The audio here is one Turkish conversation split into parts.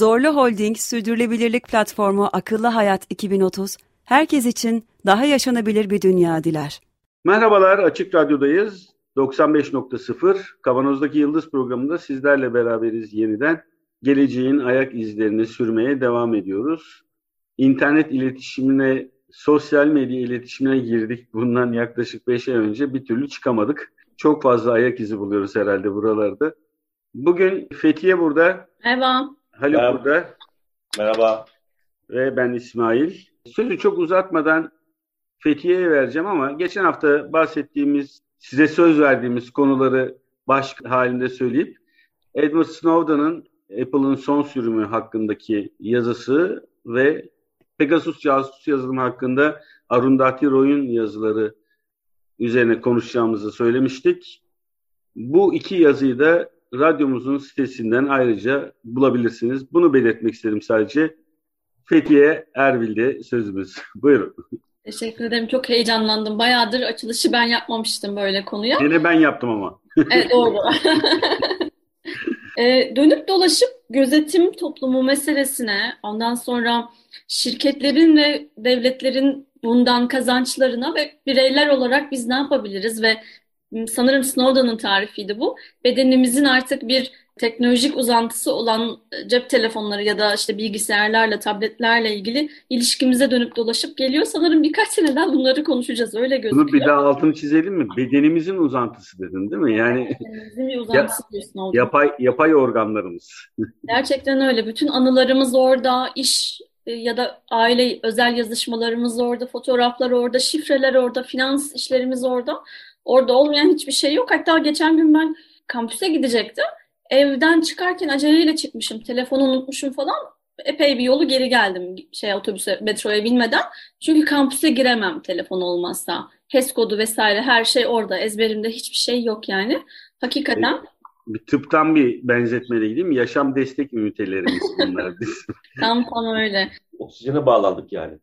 Zorlu Holding Sürdürülebilirlik Platformu Akıllı Hayat 2030, herkes için daha yaşanabilir bir dünya diler. Merhabalar, Açık Radyo'dayız. 95.0 Kavanoz'daki Yıldız programında sizlerle beraberiz yeniden. Geleceğin ayak izlerini sürmeye devam ediyoruz. İnternet iletişimine, sosyal medya iletişimine girdik bundan yaklaşık 5 ay önce bir türlü çıkamadık. Çok fazla ayak izi buluyoruz herhalde buralarda. Bugün Fethiye burada. Merhaba. Haluk Merhaba. burada. Merhaba. Ve ben İsmail. Sözü çok uzatmadan Fethiye'ye vereceğim ama geçen hafta bahsettiğimiz, size söz verdiğimiz konuları baş halinde söyleyip Edward Snowden'ın Apple'ın son sürümü hakkındaki yazısı ve Pegasus casus yazılımı hakkında Arundhati Roy'un yazıları üzerine konuşacağımızı söylemiştik. Bu iki yazıyı da radyomuzun sitesinden ayrıca bulabilirsiniz. Bunu belirtmek istedim sadece. Fethiye Erbil'de sözümüz. Buyurun. Teşekkür ederim. Çok heyecanlandım. Bayağıdır açılışı ben yapmamıştım böyle konuya. Yine ben yaptım ama. Evet doğru. Ee, dönüp dolaşıp gözetim toplumu meselesine, ondan sonra şirketlerin ve devletlerin bundan kazançlarına ve bireyler olarak biz ne yapabiliriz ve sanırım Snowden'ın tarifiydi bu. Bedenimizin artık bir teknolojik uzantısı olan e, cep telefonları ya da işte bilgisayarlarla, tabletlerle ilgili ilişkimize dönüp dolaşıp geliyor. Sanırım birkaç seneden bunları konuşacağız. Öyle Bunu gözüküyor. bir daha altını çizelim mi? Bedenimizin uzantısı dedin değil mi? Yani Bedenimizin bir uzantısı diyor Snowden. yapay yapay organlarımız. Gerçekten öyle. Bütün anılarımız orada, iş e, ya da aile özel yazışmalarımız orada, fotoğraflar orada, şifreler orada, finans işlerimiz orada. Orada olmayan hiçbir şey yok. Hatta geçen gün ben kampüse gidecektim. Evden çıkarken aceleyle çıkmışım. Telefonu unutmuşum falan. Epey bir yolu geri geldim şey otobüse, metroya binmeden. Çünkü kampüse giremem telefon olmazsa. HES kodu vesaire her şey orada. Ezberimde hiçbir şey yok yani. Hakikaten Bir tıptan bir benzetmeyle gideyim. Yaşam destek ünitelerimiz bunlar biz. tam tam öyle. Oksijene bağlandık yani.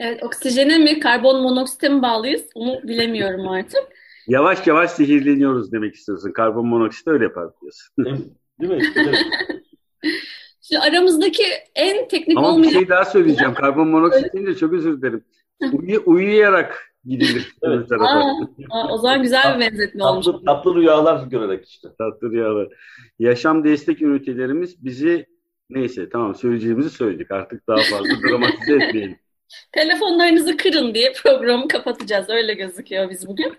Evet, oksijene mi, karbon monoksite mi bağlıyız? Onu bilemiyorum artık. Yavaş yavaş zehirleniyoruz demek istiyorsun. Karbon monoksit öyle yapar diyorsun. Değil mi? Değil mi? Şimdi aramızdaki en teknik Ama bir olmayan şey daha söyleyeceğim. Karbon monoksit deyince çok özür dilerim. Uyu- uyuyarak gidilir Evet. Aa, aa, o zaman güzel bir benzetme olmuş. Tatlı, tatlı rüyalar görerek işte. Tatlı rüyalar. Yaşam destek ünitelerimiz bizi neyse tamam söyleyeceğimizi söyledik. Artık daha fazla dramatize etmeyelim. Telefonlarınızı kırın diye programı kapatacağız. Öyle gözüküyor biz bugün.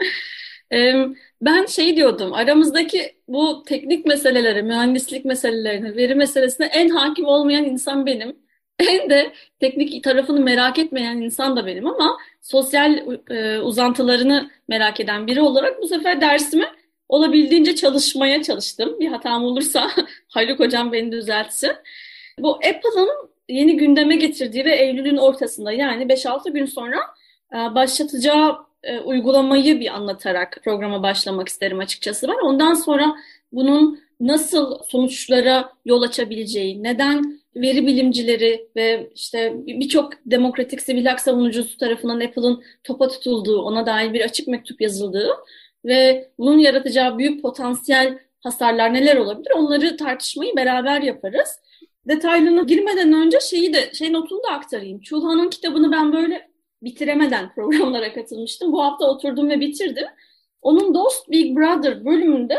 Ben şey diyordum, aramızdaki bu teknik meselelere, mühendislik meselelerine, veri meselesine en hakim olmayan insan benim. En de teknik tarafını merak etmeyen insan da benim ama sosyal e, uzantılarını merak eden biri olarak bu sefer dersimi olabildiğince çalışmaya çalıştım. Bir hatam olursa Haluk hocam beni düzeltsin. Bu Apple'ın yeni gündeme getirdiği ve Eylül'ün ortasında yani 5-6 gün sonra e, başlatacağı e, uygulamayı bir anlatarak programa başlamak isterim açıkçası ben. Ondan sonra bunun nasıl sonuçlara yol açabileceği, neden veri bilimcileri ve işte birçok demokratik sivil hak savunucusu tarafından Apple'ın topa tutulduğu, ona dair bir açık mektup yazıldığı ve bunun yaratacağı büyük potansiyel hasarlar neler olabilir onları tartışmayı beraber yaparız. Detaylarına girmeden önce şeyi de şey notunu da aktarayım. Çulhan'ın kitabını ben böyle bitiremeden programlara katılmıştım. Bu hafta oturdum ve bitirdim. Onun Dost Big Brother bölümünde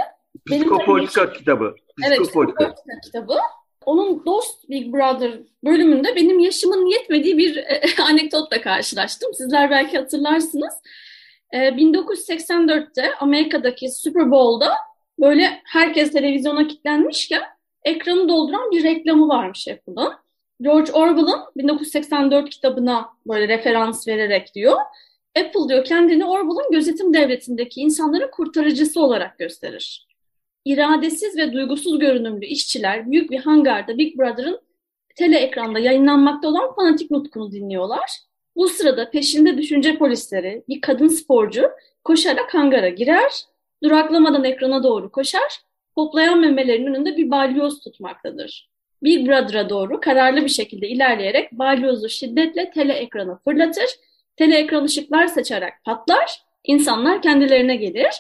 benim Psikopolitika kitabı. Evet, Psikopolitika. Psikopolitika kitabı. Onun Dost Big Brother bölümünde benim yaşımın yetmediği bir e, anekdotla karşılaştım. Sizler belki hatırlarsınız. E, 1984'te Amerika'daki Super Bowl'da böyle herkes televizyona kilitlenmişken ekranı dolduran bir reklamı varmış Apple'ın. George Orwell'ın 1984 kitabına böyle referans vererek diyor. Apple diyor kendini Orwell'ın gözetim devletindeki insanların kurtarıcısı olarak gösterir. İradesiz ve duygusuz görünümlü işçiler büyük bir hangarda Big Brother'ın tele ekranda yayınlanmakta olan fanatik nutkunu dinliyorlar. Bu sırada peşinde düşünce polisleri, bir kadın sporcu koşarak hangara girer, duraklamadan ekrana doğru koşar, hoplayan memelerinin önünde bir balyoz tutmaktadır. Big Brother'a doğru kararlı bir şekilde ilerleyerek balyozu şiddetle tele ekrana fırlatır, tele ekran ışıklar saçarak patlar, insanlar kendilerine gelir.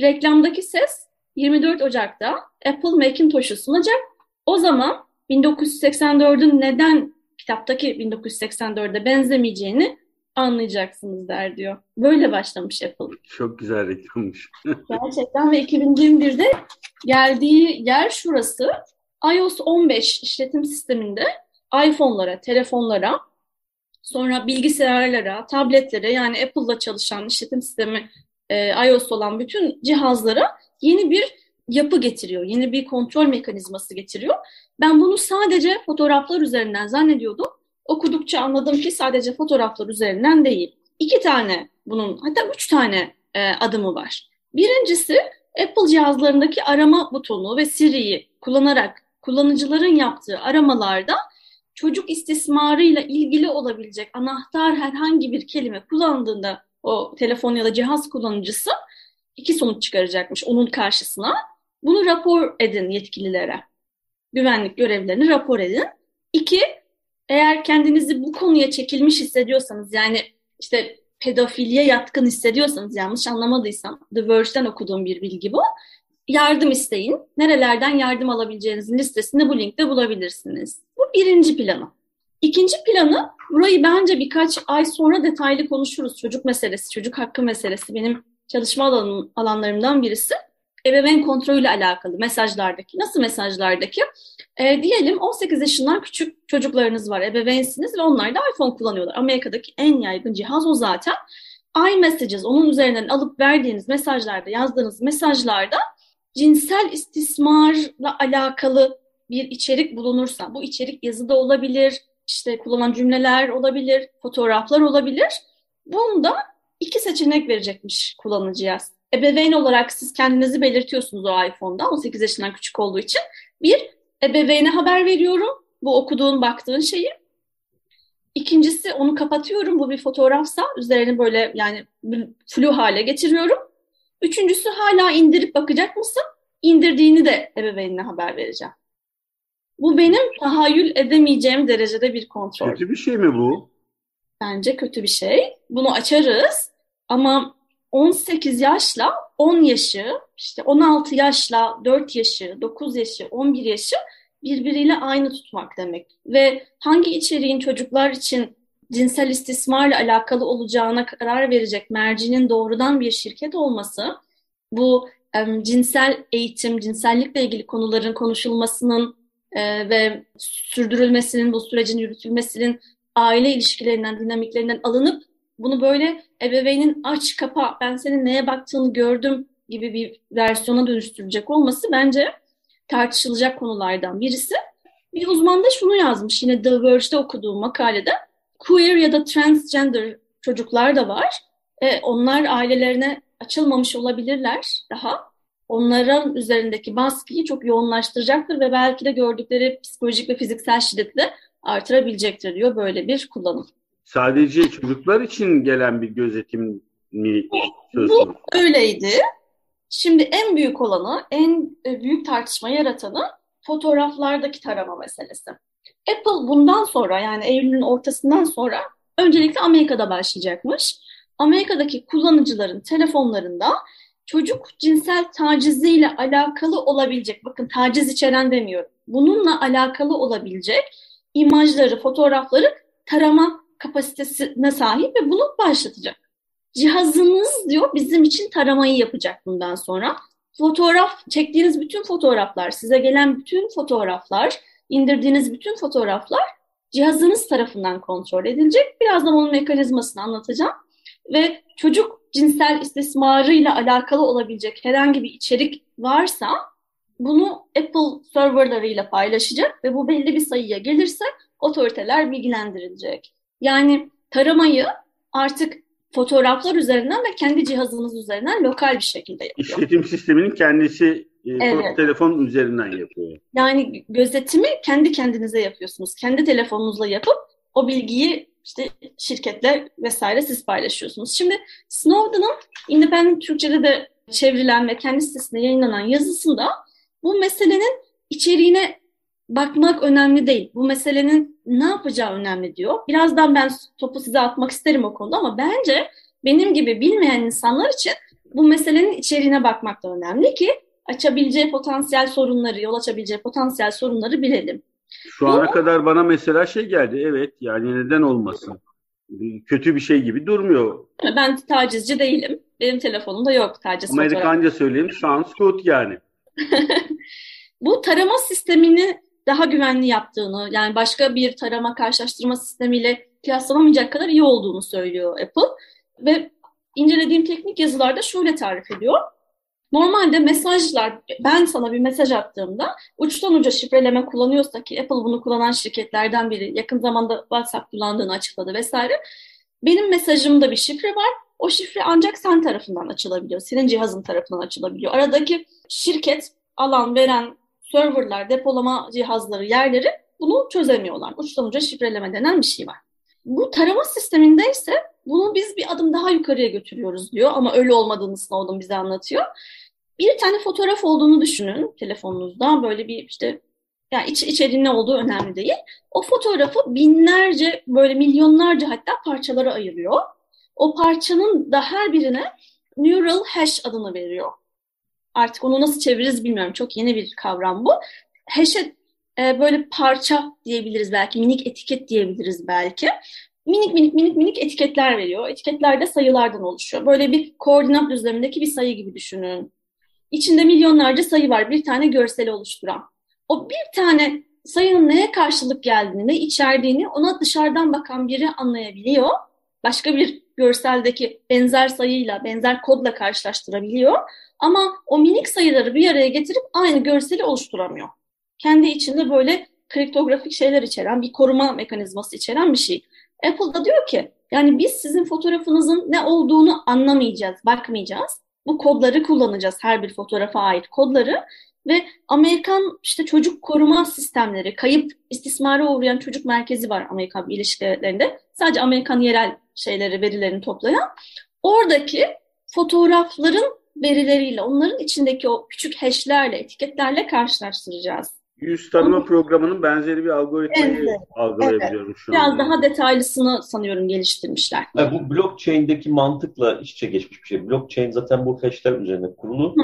Reklamdaki ses 24 Ocak'ta Apple Macintosh'u sunacak. O zaman 1984'ün neden kitaptaki 1984'e benzemeyeceğini anlayacaksınız der diyor. Böyle başlamış Apple. Çok güzel reklammış. Gerçekten ve 2021'de geldiği yer şurası. iOS 15 işletim sisteminde iPhone'lara, telefonlara, sonra bilgisayarlara, tabletlere yani Apple'la çalışan işletim sistemi e, iOS olan bütün cihazlara yeni bir yapı getiriyor. Yeni bir kontrol mekanizması getiriyor. Ben bunu sadece fotoğraflar üzerinden zannediyordum. Okudukça anladım ki sadece fotoğraflar üzerinden değil. İki tane bunun hatta üç tane e, adımı var. Birincisi Apple cihazlarındaki arama butonu ve Siri'yi kullanarak kullanıcıların yaptığı aramalarda çocuk istismarıyla ilgili olabilecek anahtar herhangi bir kelime kullandığında o telefon ya da cihaz kullanıcısı iki sonuç çıkaracakmış onun karşısına. Bunu rapor edin yetkililere. Güvenlik görevlerini rapor edin. İki, eğer kendinizi bu konuya çekilmiş hissediyorsanız yani işte pedofiliye yatkın hissediyorsanız yanlış anlamadıysam The Verge'den okuduğum bir bilgi bu. Yardım isteyin. Nerelerden yardım alabileceğinizin listesini bu linkte bulabilirsiniz. Bu birinci planı. İkinci planı, burayı bence birkaç ay sonra detaylı konuşuruz. Çocuk meselesi, çocuk hakkı meselesi benim çalışma alanım, alanlarımdan birisi ebeveyn kontrolüyle alakalı mesajlardaki. Nasıl mesajlardaki? E, diyelim 18 yaşından küçük çocuklarınız var, ebeveynsiniz ve onlar da iPhone kullanıyorlar. Amerika'daki en yaygın cihaz o zaten. iMessages, onun üzerinden alıp verdiğiniz mesajlarda, yazdığınız mesajlarda cinsel istismarla alakalı bir içerik bulunursa, bu içerik yazıda olabilir, işte kullanılan cümleler olabilir, fotoğraflar olabilir. Bunda iki seçenek verecekmiş kullanıcıya ebeveyn olarak siz kendinizi belirtiyorsunuz o iPhone'da 18 yaşından küçük olduğu için. Bir, ebeveyne haber veriyorum bu okuduğun, baktığın şeyi. İkincisi onu kapatıyorum. Bu bir fotoğrafsa üzerini böyle yani flu hale getiriyorum. Üçüncüsü hala indirip bakacak mısın? İndirdiğini de ebeveynine haber vereceğim. Bu benim tahayyül edemeyeceğim derecede bir kontrol. Kötü bir şey mi bu? Bence kötü bir şey. Bunu açarız ama 18 yaşla 10 yaşı, işte 16 yaşla 4 yaşı, 9 yaşı, 11 yaşı birbiriyle aynı tutmak demek. Ve hangi içeriğin çocuklar için cinsel istismarla alakalı olacağına karar verecek mercinin doğrudan bir şirket olması, bu cinsel eğitim, cinsellikle ilgili konuların konuşulmasının e, ve sürdürülmesinin, bu sürecin yürütülmesinin aile ilişkilerinden, dinamiklerinden alınıp bunu böyle ebeveynin aç kapa ben senin neye baktığını gördüm gibi bir versiyona dönüştürülecek olması bence tartışılacak konulardan birisi. Bir uzman da şunu yazmış yine The Verge'de okuduğum makalede. Queer ya da transgender çocuklar da var. E, onlar ailelerine açılmamış olabilirler daha. Onların üzerindeki baskıyı çok yoğunlaştıracaktır ve belki de gördükleri psikolojik ve fiziksel şiddeti de artırabilecektir diyor böyle bir kullanım sadece çocuklar için gelen bir gözetim mi Bu öyleydi. Şimdi en büyük olanı, en e, büyük tartışma yaratanı fotoğraflardaki tarama meselesi. Apple bundan sonra yani Eylül'ün ortasından sonra öncelikle Amerika'da başlayacakmış. Amerika'daki kullanıcıların telefonlarında çocuk cinsel taciziyle alakalı olabilecek, bakın taciz içeren demiyorum, bununla alakalı olabilecek imajları, fotoğrafları tarama kapasitesine sahip ve bunu başlatacak. Cihazınız diyor bizim için taramayı yapacak bundan sonra. Fotoğraf, çektiğiniz bütün fotoğraflar, size gelen bütün fotoğraflar, indirdiğiniz bütün fotoğraflar cihazınız tarafından kontrol edilecek. Birazdan onun mekanizmasını anlatacağım. Ve çocuk cinsel istismarıyla alakalı olabilecek herhangi bir içerik varsa bunu Apple serverlarıyla paylaşacak ve bu belli bir sayıya gelirse otoriteler bilgilendirilecek. Yani taramayı artık fotoğraflar üzerinden ve kendi cihazınız üzerinden lokal bir şekilde yapıyor. İşletim sisteminin kendisi e, Evet. telefon üzerinden yapıyor. Yani gözetimi kendi kendinize yapıyorsunuz. Kendi telefonunuzla yapıp o bilgiyi işte şirketle vesaire siz paylaşıyorsunuz. Şimdi Snowden'ın Independent Türkçe'de de çevrilen ve kendi sitesinde yayınlanan yazısında bu meselenin içeriğine bakmak önemli değil. Bu meselenin ne yapacağı önemli diyor. Birazdan ben topu size atmak isterim o konuda ama bence benim gibi bilmeyen insanlar için bu meselenin içeriğine bakmak da önemli ki açabileceği potansiyel sorunları, yol açabileceği potansiyel sorunları bilelim. Şu ana kadar bana mesela şey geldi. Evet yani neden olmasın? Kötü bir şey gibi durmuyor. Ben tacizci değilim. Benim telefonumda yok taciz fotoğrafı. Amerikanca söyleyeyim. Sounds good yani. Bu tarama sistemini daha güvenli yaptığını, yani başka bir tarama karşılaştırma sistemiyle kıyaslanamayacak kadar iyi olduğunu söylüyor Apple. Ve incelediğim teknik yazılarda şöyle tarif ediyor. Normalde mesajlar, ben sana bir mesaj attığımda uçtan uca şifreleme kullanıyorsa ki Apple bunu kullanan şirketlerden biri yakın zamanda WhatsApp kullandığını açıkladı vesaire. Benim mesajımda bir şifre var. O şifre ancak sen tarafından açılabiliyor. Senin cihazın tarafından açılabiliyor. Aradaki şirket, alan, veren, serverlar, depolama cihazları, yerleri bunu çözemiyorlar. Uçtan uca şifreleme denen bir şey var. Bu tarama sisteminde ise bunu biz bir adım daha yukarıya götürüyoruz diyor ama öyle olmadığını Snowden bize anlatıyor. Bir tane fotoğraf olduğunu düşünün telefonunuzda böyle bir işte yani iç, içeriğin ne olduğu önemli değil. O fotoğrafı binlerce böyle milyonlarca hatta parçalara ayırıyor. O parçanın da her birine neural hash adını veriyor. Artık onu nasıl çeviririz bilmiyorum. Çok yeni bir kavram bu. Hash'e e, böyle parça diyebiliriz belki, minik etiket diyebiliriz belki. Minik minik minik minik etiketler veriyor. Etiketler de sayılardan oluşuyor. Böyle bir koordinat düzlemindeki bir sayı gibi düşünün. İçinde milyonlarca sayı var. Bir tane görseli oluşturan. O bir tane sayının neye karşılık geldiğini, ne içerdiğini ona dışarıdan bakan biri anlayabiliyor. Başka bir görseldeki benzer sayıyla, benzer kodla karşılaştırabiliyor. Ama o minik sayıları bir araya getirip aynı görseli oluşturamıyor. Kendi içinde böyle kriptografik şeyler içeren, bir koruma mekanizması içeren bir şey. Apple da diyor ki, yani biz sizin fotoğrafınızın ne olduğunu anlamayacağız, bakmayacağız. Bu kodları kullanacağız, her bir fotoğrafa ait kodları ve Amerikan işte çocuk koruma sistemleri, kayıp istismara uğrayan çocuk merkezi var Amerikan Birleşik Devletleri'nde. Sadece Amerikan yerel şeyleri, verilerini toplayan. Oradaki fotoğrafların verileriyle, onların içindeki o küçük hashlerle, etiketlerle karşılaştıracağız. Yüz tanıma programının benzeri bir algoritmayı Evet, algılayabiliyorum şu Biraz anda. daha detaylısını sanıyorum geliştirmişler. Yani bu blockchain'deki mantıkla iç içe geçmiş bir şey. Blockchain zaten bu hashler üzerine kurulu.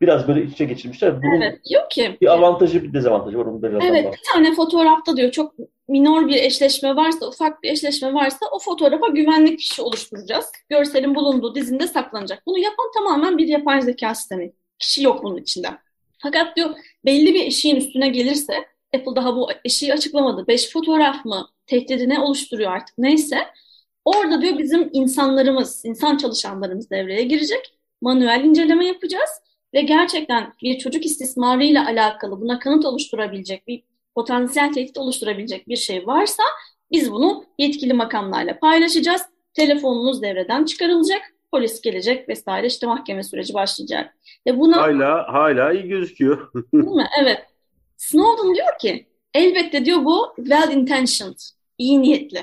Biraz böyle iç içe geçirmişler. Bunun Evet, diyor ki bir avantajı bir dezavantajı var. Onu da Evet, bir tane fotoğrafta diyor çok minor bir eşleşme varsa, ufak bir eşleşme varsa o fotoğrafa güvenlik fişi oluşturacağız. Görselin bulunduğu dizinde saklanacak. Bunu yapan tamamen bir yapay zeka sistemi. Kişi yok bunun içinde. Fakat diyor belli bir eşiğin üstüne gelirse, Apple daha bu eşiği açıklamadı. Beş fotoğraf mı tehdidine oluşturuyor artık neyse. Orada diyor bizim insanlarımız, insan çalışanlarımız devreye girecek. Manuel inceleme yapacağız ve gerçekten bir çocuk istismarıyla alakalı buna kanıt oluşturabilecek bir potansiyel tehdit oluşturabilecek bir şey varsa biz bunu yetkili makamlarla paylaşacağız. Telefonunuz devreden çıkarılacak, polis gelecek vesaire işte mahkeme süreci başlayacak. Ve buna Hala hala iyi gözüküyor. değil mi? Evet. Snowden diyor ki elbette diyor bu well intentioned, iyi niyetli.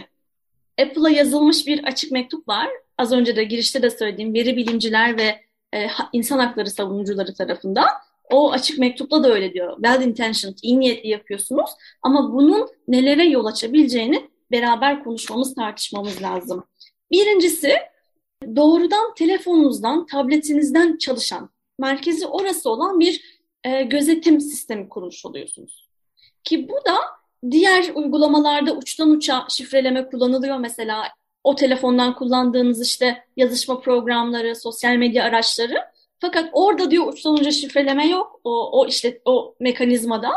Apple'a yazılmış bir açık mektup var. Az önce de girişte de söylediğim veri bilimciler ve e, insan hakları savunucuları tarafından. O açık mektupta da öyle diyor. Well intentioned, iyi niyetli yapıyorsunuz ama bunun nelere yol açabileceğini beraber konuşmamız, tartışmamız lazım. Birincisi doğrudan telefonunuzdan, tabletinizden çalışan, merkezi orası olan bir e, gözetim sistemi kurmuş oluyorsunuz. Ki bu da diğer uygulamalarda uçtan uça şifreleme kullanılıyor. Mesela o telefondan kullandığınız işte yazışma programları, sosyal medya araçları. Fakat orada diyor uçtan uca şifreleme yok o, o işte o mekanizmada.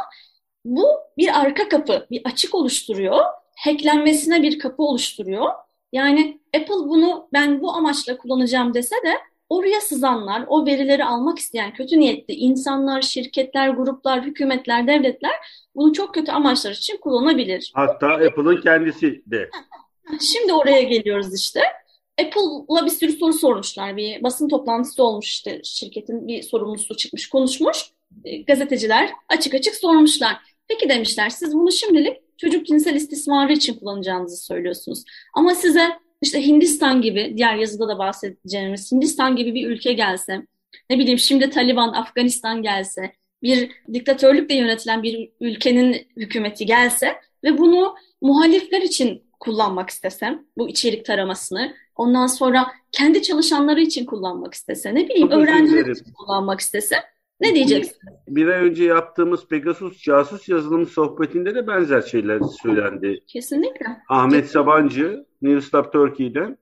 Bu bir arka kapı, bir açık oluşturuyor. Hacklenmesine bir kapı oluşturuyor. Yani Apple bunu ben bu amaçla kullanacağım dese de oraya sızanlar, o verileri almak isteyen kötü niyetli insanlar, şirketler, gruplar, hükümetler, devletler bunu çok kötü amaçlar için kullanabilir. Hatta Apple'ın kendisi de. Şimdi oraya geliyoruz işte. Apple'la bir sürü soru sormuşlar. Bir basın toplantısı olmuş işte şirketin bir sorumlusu çıkmış konuşmuş. e, gazeteciler açık açık sormuşlar. Peki demişler siz bunu şimdilik çocuk cinsel istismarı için kullanacağınızı söylüyorsunuz. Ama size işte Hindistan gibi, diğer yazıda da bahsedeceğimiz Hindistan gibi bir ülke gelse, ne bileyim şimdi Taliban, Afganistan gelse, bir diktatörlükle yönetilen bir ülkenin hükümeti gelse ve bunu muhalifler için kullanmak istesem, bu içerik taramasını, ondan sonra kendi çalışanları için kullanmak istese, ne bileyim öğrenciler için kullanmak istese, ne diyeceksin? Bir ay önce yaptığımız Pegasus casus yazılım sohbetinde de benzer şeyler söylendi. Kesinlikle. Ahmet Sabancı, Newstop Turkey'den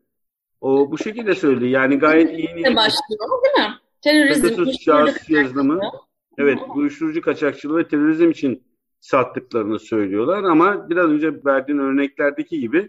o bu şekilde söyledi. Yani gayet iyi niyetli. başlıyor değil mi? Terörizm, Pegasus casus yazılımı evet uyuşturucu kaçakçılığı ve terörizm için sattıklarını söylüyorlar ama biraz önce verdiğin örneklerdeki gibi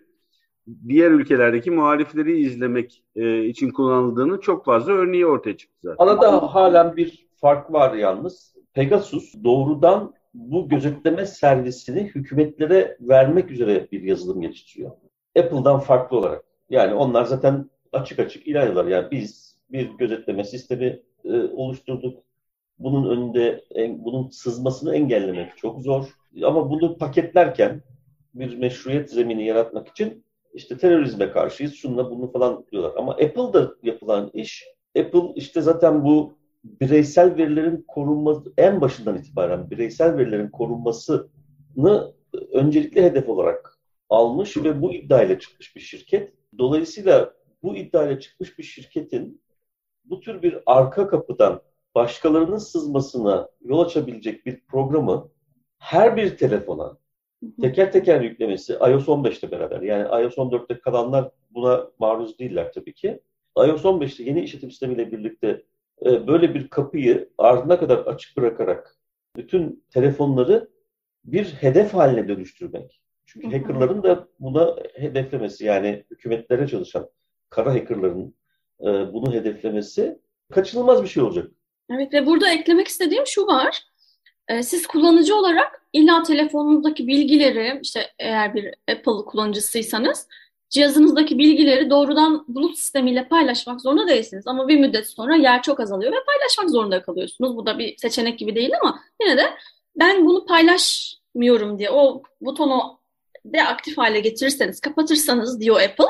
diğer ülkelerdeki muhalifleri izlemek e, için kullanıldığını çok fazla örneği ortaya çıktı zaten. Arada halen bir fark var yalnız. Pegasus doğrudan bu gözetleme servisini hükümetlere vermek üzere bir yazılım geliştiriyor. Apple'dan farklı olarak. Yani onlar zaten açık açık ilan ediyorlar. Yani biz bir gözetleme sistemi e, oluşturduk. Bunun önünde en, bunun sızmasını engellemek çok zor. Ama bunu paketlerken bir meşruiyet zemini yaratmak için işte terörizme karşıyız, şunla bunu falan diyorlar. Ama Apple'da yapılan iş, Apple işte zaten bu bireysel verilerin korunması, en başından itibaren bireysel verilerin korunmasını öncelikli hedef olarak almış ve bu iddiayla çıkmış bir şirket. Dolayısıyla bu iddiayla çıkmış bir şirketin bu tür bir arka kapıdan başkalarının sızmasına yol açabilecek bir programı her bir telefona teker teker yüklemesi iOS 15'te beraber yani iOS 14'te kalanlar buna maruz değiller tabii ki. iOS 15'te yeni işletim sistemiyle birlikte böyle bir kapıyı ardına kadar açık bırakarak bütün telefonları bir hedef haline dönüştürmek. Çünkü hackerların da buna hedeflemesi yani hükümetlere çalışan kara hackerların e, bunu hedeflemesi kaçınılmaz bir şey olacak. Evet ve burada eklemek istediğim şu var. E, siz kullanıcı olarak illa telefonunuzdaki bilgileri işte eğer bir Apple kullanıcısıysanız cihazınızdaki bilgileri doğrudan bulut sistemiyle paylaşmak zorunda değilsiniz. Ama bir müddet sonra yer çok azalıyor ve paylaşmak zorunda kalıyorsunuz. Bu da bir seçenek gibi değil ama yine de ben bunu paylaşmıyorum diye o butonu deaktif hale getirirseniz, kapatırsanız diyor Apple.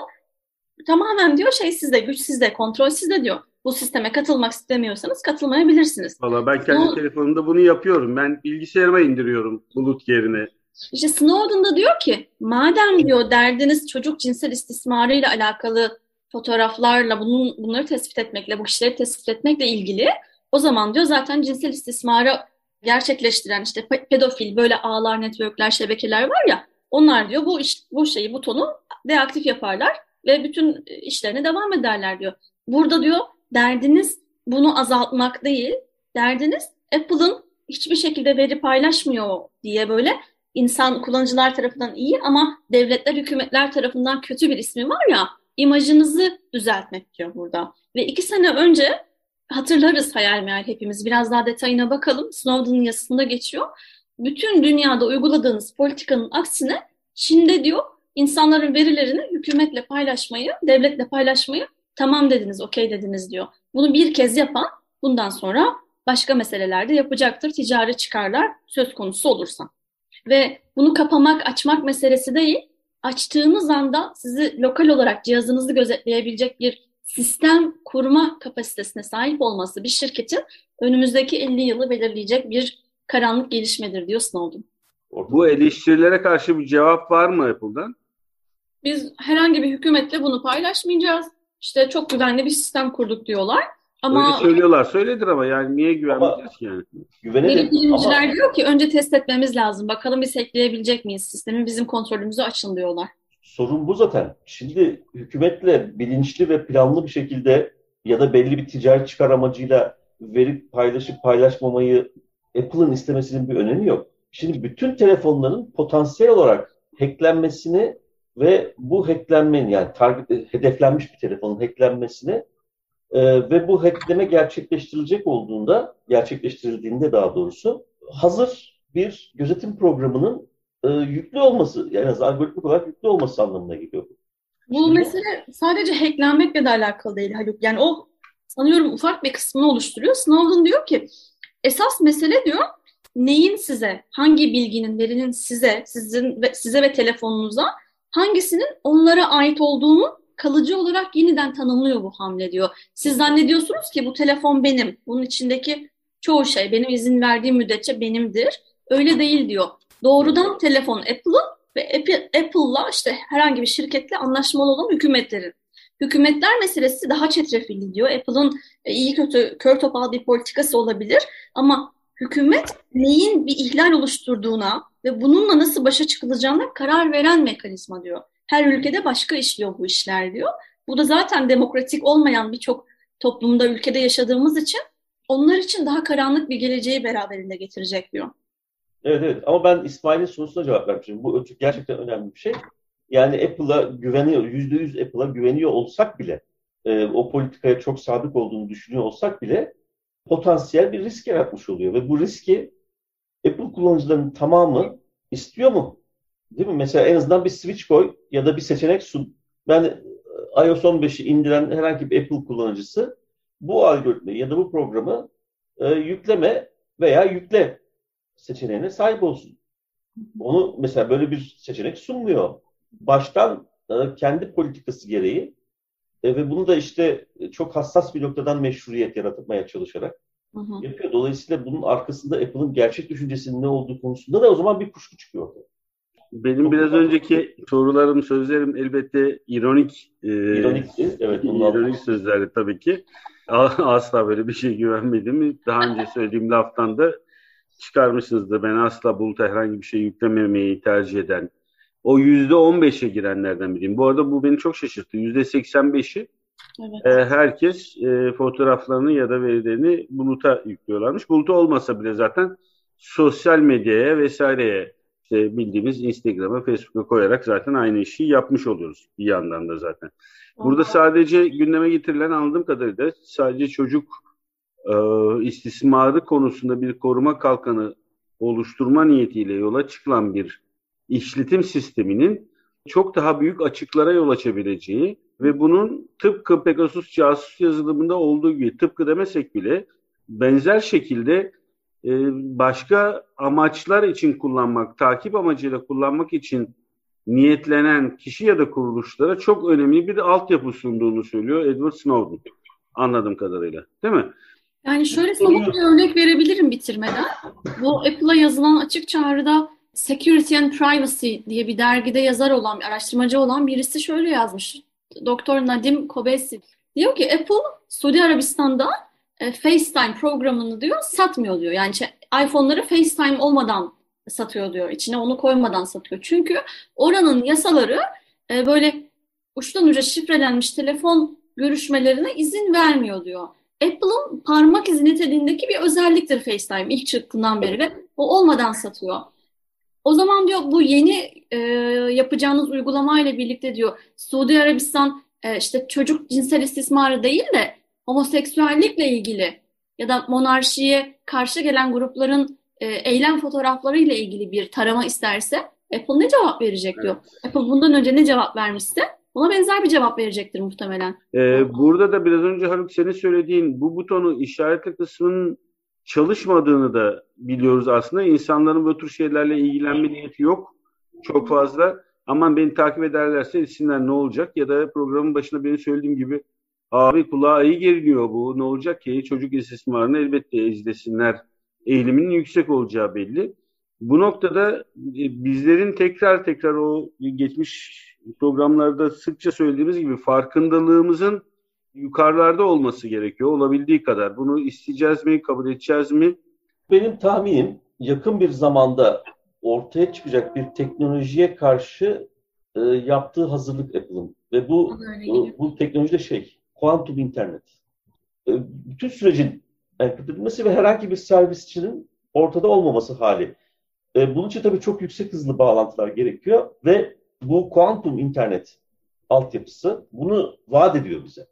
Tamamen diyor şey sizde, güç sizde, kontrol sizde diyor. Bu sisteme katılmak istemiyorsanız katılmayabilirsiniz. Valla ben kendi bu, telefonumda bunu yapıyorum. Ben bilgisayarıma indiriyorum bulut yerine. İşte Snowden da diyor ki madem diyor derdiniz çocuk cinsel istismarıyla alakalı fotoğraflarla bunun, bunları tespit etmekle, bu kişileri tespit etmekle ilgili o zaman diyor zaten cinsel istismarı gerçekleştiren işte pedofil böyle ağlar, networkler, şebekeler var ya onlar diyor bu iş, bu şeyi butonu deaktif yaparlar ve bütün işlerine devam ederler diyor. Burada diyor derdiniz bunu azaltmak değil, derdiniz Apple'ın hiçbir şekilde veri paylaşmıyor diye böyle insan kullanıcılar tarafından iyi ama devletler, hükümetler tarafından kötü bir ismi var ya, imajınızı düzeltmek diyor burada. Ve iki sene önce hatırlarız hayal meyal hepimiz. Biraz daha detayına bakalım. Snowden'ın yazısında geçiyor. Bütün dünyada uyguladığınız politikanın aksine Çin'de diyor insanların verilerini hükümetle paylaşmayı, devletle paylaşmayı tamam dediniz, okey dediniz diyor. Bunu bir kez yapan bundan sonra başka meselelerde yapacaktır. Ticari çıkarlar söz konusu olursa. Ve bunu kapamak, açmak meselesi değil, açtığınız anda sizi lokal olarak cihazınızı gözetleyebilecek bir sistem kurma kapasitesine sahip olması bir şirketin önümüzdeki 50 yılı belirleyecek bir karanlık gelişmedir diyor Snowden. Bu eleştirilere karşı bir cevap var mı Apple'dan? Biz herhangi bir hükümetle bunu paylaşmayacağız. İşte çok güvenli bir sistem kurduk diyorlar. Ama Öyle söylüyorlar. Söyledir ama yani niye güvenmeyeceğiz ki yani? Güvenelim. Bilimciler ama... diyor ki önce test etmemiz lazım. Bakalım biz hackleyebilecek miyiz sistemi? Bizim kontrolümüzü açın diyorlar. Sorun bu zaten. Şimdi hükümetle bilinçli ve planlı bir şekilde ya da belli bir ticari çıkar amacıyla verip paylaşıp paylaşmamayı Apple'ın istemesinin bir önemi yok. Şimdi bütün telefonların potansiyel olarak hacklenmesini ve bu hacklenmenin yani target, hedeflenmiş bir telefonun hacklenmesini e, ve bu hackleme gerçekleştirilecek olduğunda, gerçekleştirildiğinde daha doğrusu hazır bir gözetim programının e, yüklü olması, yani az algoritmik olarak yüklü olması anlamına geliyor. Bu Şimdi, mesele sadece hacklenmekle de alakalı değil Haluk. Yani o sanıyorum ufak bir kısmını oluşturuyor. Snowden diyor ki esas mesele diyor neyin size, hangi bilginin, verinin size, sizin ve size ve telefonunuza hangisinin onlara ait olduğunu kalıcı olarak yeniden tanımlıyor bu hamle diyor. Siz zannediyorsunuz ki bu telefon benim. Bunun içindeki çoğu şey benim izin verdiğim müddetçe benimdir. Öyle değil diyor. Doğrudan telefon Apple'ın ve Apple'la işte herhangi bir şirketle anlaşmalı olan hükümetlerin. Hükümetler meselesi daha çetrefilli diyor. Apple'ın e, iyi kötü kör topal bir politikası olabilir ama hükümet neyin bir ihlal oluşturduğuna ve bununla nasıl başa çıkılacağına karar veren mekanizma diyor. Her ülkede başka işliyor bu işler diyor. Bu da zaten demokratik olmayan birçok toplumda, ülkede yaşadığımız için onlar için daha karanlık bir geleceği beraberinde getirecek diyor. Evet evet ama ben İsmail'in sorusuna cevap vermişim. Bu gerçekten önemli bir şey. Yani Apple'a güveniyor, yüzde yüz Apple'a güveniyor olsak bile, e, o politikaya çok sadık olduğunu düşünüyor olsak bile potansiyel bir risk yaratmış oluyor. Ve bu riski Apple kullanıcılarının tamamı istiyor mu? Değil mi? Mesela en azından bir switch koy ya da bir seçenek sun. Ben e, iOS 15'i indiren herhangi bir Apple kullanıcısı bu algoritmayı ya da bu programı e, yükleme veya yükle seçeneğine sahip olsun. Onu mesela böyle bir seçenek sunmuyor. Baştan e, kendi politikası gereği e, ve bunu da işte çok hassas bir noktadan meşruiyet yaratmaya çalışarak hı hı. yapıyor. Dolayısıyla bunun arkasında Apple'ın gerçek düşüncesinin ne olduğu konusunda da o zaman bir kuşku çıkıyor ortaya. Benim biraz önceki sorularım, sözlerim elbette ironik. E, İronikti, evet. İronik sözlerdi tabii ki. Asla böyle bir şey güvenmedim. Daha önce söylediğim laftan da çıkarmışsınızdır. Ben asla buluta herhangi bir şey yüklememeyi tercih eden, o yüzde on beşe girenlerden biriyim. Bu arada bu beni çok şaşırttı. Yüzde seksen beşi e, herkes e, fotoğraflarını ya da verilerini buluta yüklüyorlarmış. Buluta olmasa bile zaten sosyal medyaya vesaireye işte bildiğimiz Instagram'a, Facebook'a koyarak zaten aynı işi yapmış oluyoruz bir yandan da zaten. Burada sadece gündeme getirilen anladığım kadarıyla sadece çocuk e, istismarı konusunda bir koruma kalkanı oluşturma niyetiyle yola çıkılan bir işletim sisteminin çok daha büyük açıklara yol açabileceği ve bunun tıpkı Pegasus casus yazılımında olduğu gibi tıpkı demesek bile benzer şekilde başka amaçlar için kullanmak, takip amacıyla kullanmak için niyetlenen kişi ya da kuruluşlara çok önemli bir altyapı sunduğunu söylüyor Edward Snowden anladığım kadarıyla. Değil mi? Yani şöyle somut bir örnek verebilirim bitirmeden. Bu Apple'a yazılan açık çağrıda Security and Privacy diye bir dergide yazar olan, bir araştırmacı olan birisi şöyle yazmış. Doktor Nadim Kobesi. Diyor ki Apple Suudi Arabistan'da e, FaceTime programını diyor satmıyor diyor. Yani işte, iPhone'ları FaceTime olmadan satıyor diyor. İçine onu koymadan satıyor. Çünkü oranın yasaları e, böyle uçtan uca şifrelenmiş telefon görüşmelerine izin vermiyor diyor. Apple'ın parmak izi niteliğindeki bir özelliktir FaceTime ilk çıktığından beri ve o olmadan satıyor. O zaman diyor bu yeni e, yapacağınız uygulamayla birlikte diyor Suudi Arabistan e, işte çocuk cinsel istismarı değil de homoseksüellikle ilgili ya da monarşiye karşı gelen grupların e, eylem fotoğrafları ile ilgili bir tarama isterse Apple ne cevap verecek diyor. Evet. Apple bundan önce ne cevap vermişse Buna benzer bir cevap verecektir muhtemelen. Ee, burada da biraz önce Haluk senin söylediğin bu butonu işaretli kısmının çalışmadığını da biliyoruz aslında. İnsanların bu tür şeylerle ilgilenme niyeti yok çok fazla. Aman beni takip ederlerse etsinler ne olacak? Ya da programın başında benim söylediğim gibi abi kulağa iyi geliyor bu ne olacak ki? Çocuk istismarını elbette izlesinler eğiliminin yüksek olacağı belli. Bu noktada e, bizlerin tekrar tekrar o geçmiş programlarda sıkça söylediğimiz gibi farkındalığımızın yukarılarda olması gerekiyor olabildiği kadar. Bunu isteyeceğiz mi, kabul edeceğiz mi? Benim tahminim yakın bir zamanda ortaya çıkacak bir teknolojiye karşı e, yaptığı hazırlık Apple'ın. Ve bu, bu, bu teknoloji de şey, kuantum internet. E, bütün sürecin enkripte edilmesi ve herhangi bir servisçinin ortada olmaması hali. E, bunun için tabii çok yüksek hızlı bağlantılar gerekiyor ve bu kuantum internet altyapısı bunu vaat ediyor bize.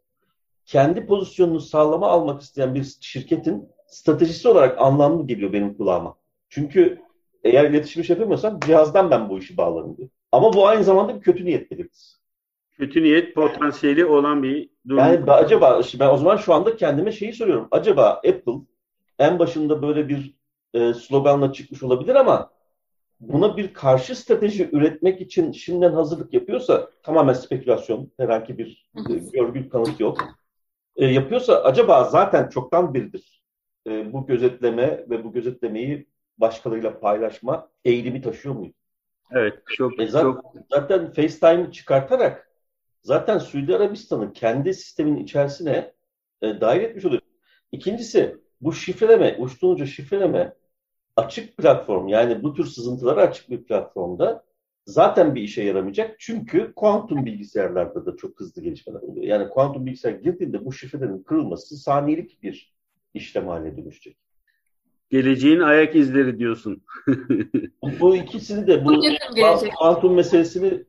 Kendi pozisyonunu sağlama almak isteyen bir şirketin stratejisi olarak anlamlı geliyor benim kulağıma. Çünkü eğer iletişim yapamıyorsam cihazdan ben bu işi bağlarım diyor. Ama bu aynı zamanda bir kötü niyet belirtisi. Kötü niyet potansiyeli olan bir durum. Yani acaba ben o zaman şu anda kendime şeyi soruyorum. Acaba Apple en başında böyle bir e, sloganla çıkmış olabilir ama buna bir karşı strateji üretmek için şimdiden hazırlık yapıyorsa tamamen spekülasyon, herhangi bir e, görgü kanıt yok. E, yapıyorsa acaba zaten çoktan biridir. E, bu gözetleme ve bu gözetlemeyi başkalarıyla paylaşma eğilimi taşıyor muydu? Evet, çok e zaten, çok zaten FaceTime'ı çıkartarak zaten Suudi Arabistan'ı kendi sistemin içerisine e, dahil etmiş oluyor. İkincisi bu şifreleme, uçtuğunca şifreleme açık platform yani bu tür sızıntılara açık bir platformda zaten bir işe yaramayacak. Çünkü kuantum bilgisayarlarda da çok hızlı gelişmeler oluyor. Yani kuantum bilgisayar girdiğinde bu şifrelerin kırılması saniyelik bir işlem haline dönüşecek. Geleceğin ayak izleri diyorsun. bu ikisini de bu kuantum meselesini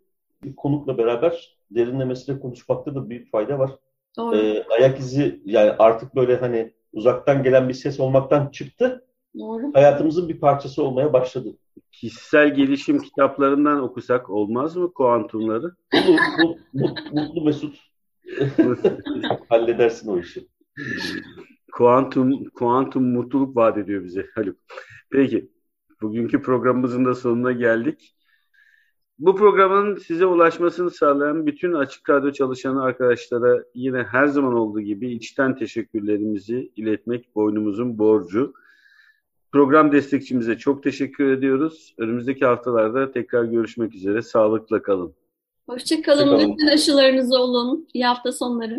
bir konukla beraber derinlemesine konuşmakta da büyük fayda var. Doğru. Ee, ayak izi yani artık böyle hani uzaktan gelen bir ses olmaktan çıktı. Doğru. Hayatımızın bir parçası olmaya başladı. Kişisel gelişim kitaplarından okusak olmaz mı kuantumları? Mutlu, mutlu, mutlu Mesut halledersin o işi. Kuantum, kuantum mutluluk vaat ediyor bize Haluk. Peki, bugünkü programımızın da sonuna geldik. Bu programın size ulaşmasını sağlayan bütün Açık Radyo çalışan arkadaşlara yine her zaman olduğu gibi içten teşekkürlerimizi iletmek boynumuzun borcu. Program destekçimize çok teşekkür ediyoruz. Önümüzdeki haftalarda tekrar görüşmek üzere. Sağlıkla kalın. Hoşçakalın. Hoşça Lütfen aşılarınızı olun. İyi hafta sonları.